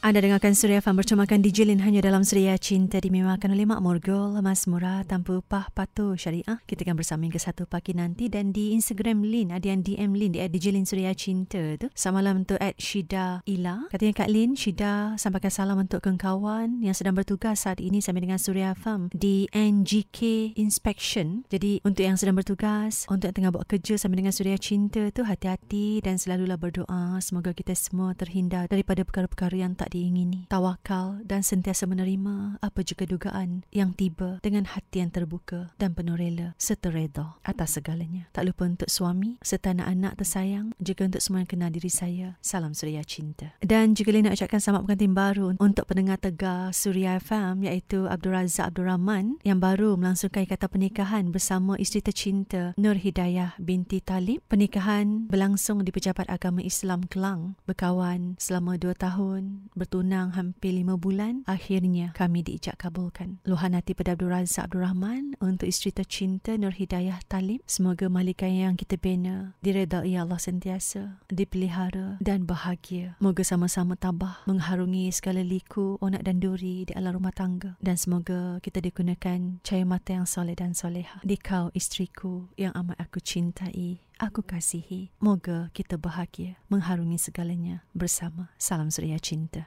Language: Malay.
Anda dengarkan Suria Fan bertemakan DJ Lin hanya dalam Suria Cinta dimewahkan oleh Mak Morgul, Mas Murah tanpa upah patuh syariah. Kita akan bersama hingga satu pagi nanti dan di Instagram Lin ada yang DM Lin di DJ Lin Suria Cinta tu. Selamat malam untuk at Shida Ila. Katanya Kak Lin, Shida sampaikan salam untuk kawan yang sedang bertugas saat ini sambil dengan Suria Farm di NGK Inspection. Jadi untuk yang sedang bertugas, untuk yang tengah buat kerja sambil dengan Suria Cinta tu hati-hati dan selalulah berdoa semoga kita semua terhindar daripada perkara-perkara yang tak diingini. Tawakal dan sentiasa menerima apa juga dugaan yang tiba dengan hati yang terbuka dan penuh rela serta reda atas segalanya. Tak lupa untuk suami serta anak-anak tersayang juga untuk semua yang kenal diri saya. Salam Suria Cinta. Dan juga nak ucapkan selamat pengantin baru untuk pendengar tegar Suria FM iaitu Abdul Razak Abdul Rahman yang baru melangsungkan kata pernikahan bersama isteri tercinta Nur Hidayah binti Talib. Pernikahan berlangsung di Pejabat Agama Islam Kelang. Berkawan selama dua tahun bertunang hampir lima bulan, akhirnya kami diijak kabulkan. Luhan hati pada Abdul Razak Abdul Rahman untuk isteri tercinta Nur Hidayah Talib. Semoga malaikat yang kita bina diredai Allah sentiasa, dipelihara dan bahagia. Moga sama-sama tabah mengharungi segala liku, onak dan duri di alam rumah tangga. Dan semoga kita digunakan cahaya mata yang soleh dan soleha. Di kau isteriku yang amat aku cintai aku kasihi. Moga kita bahagia mengharungi segalanya bersama. Salam Suria Cinta.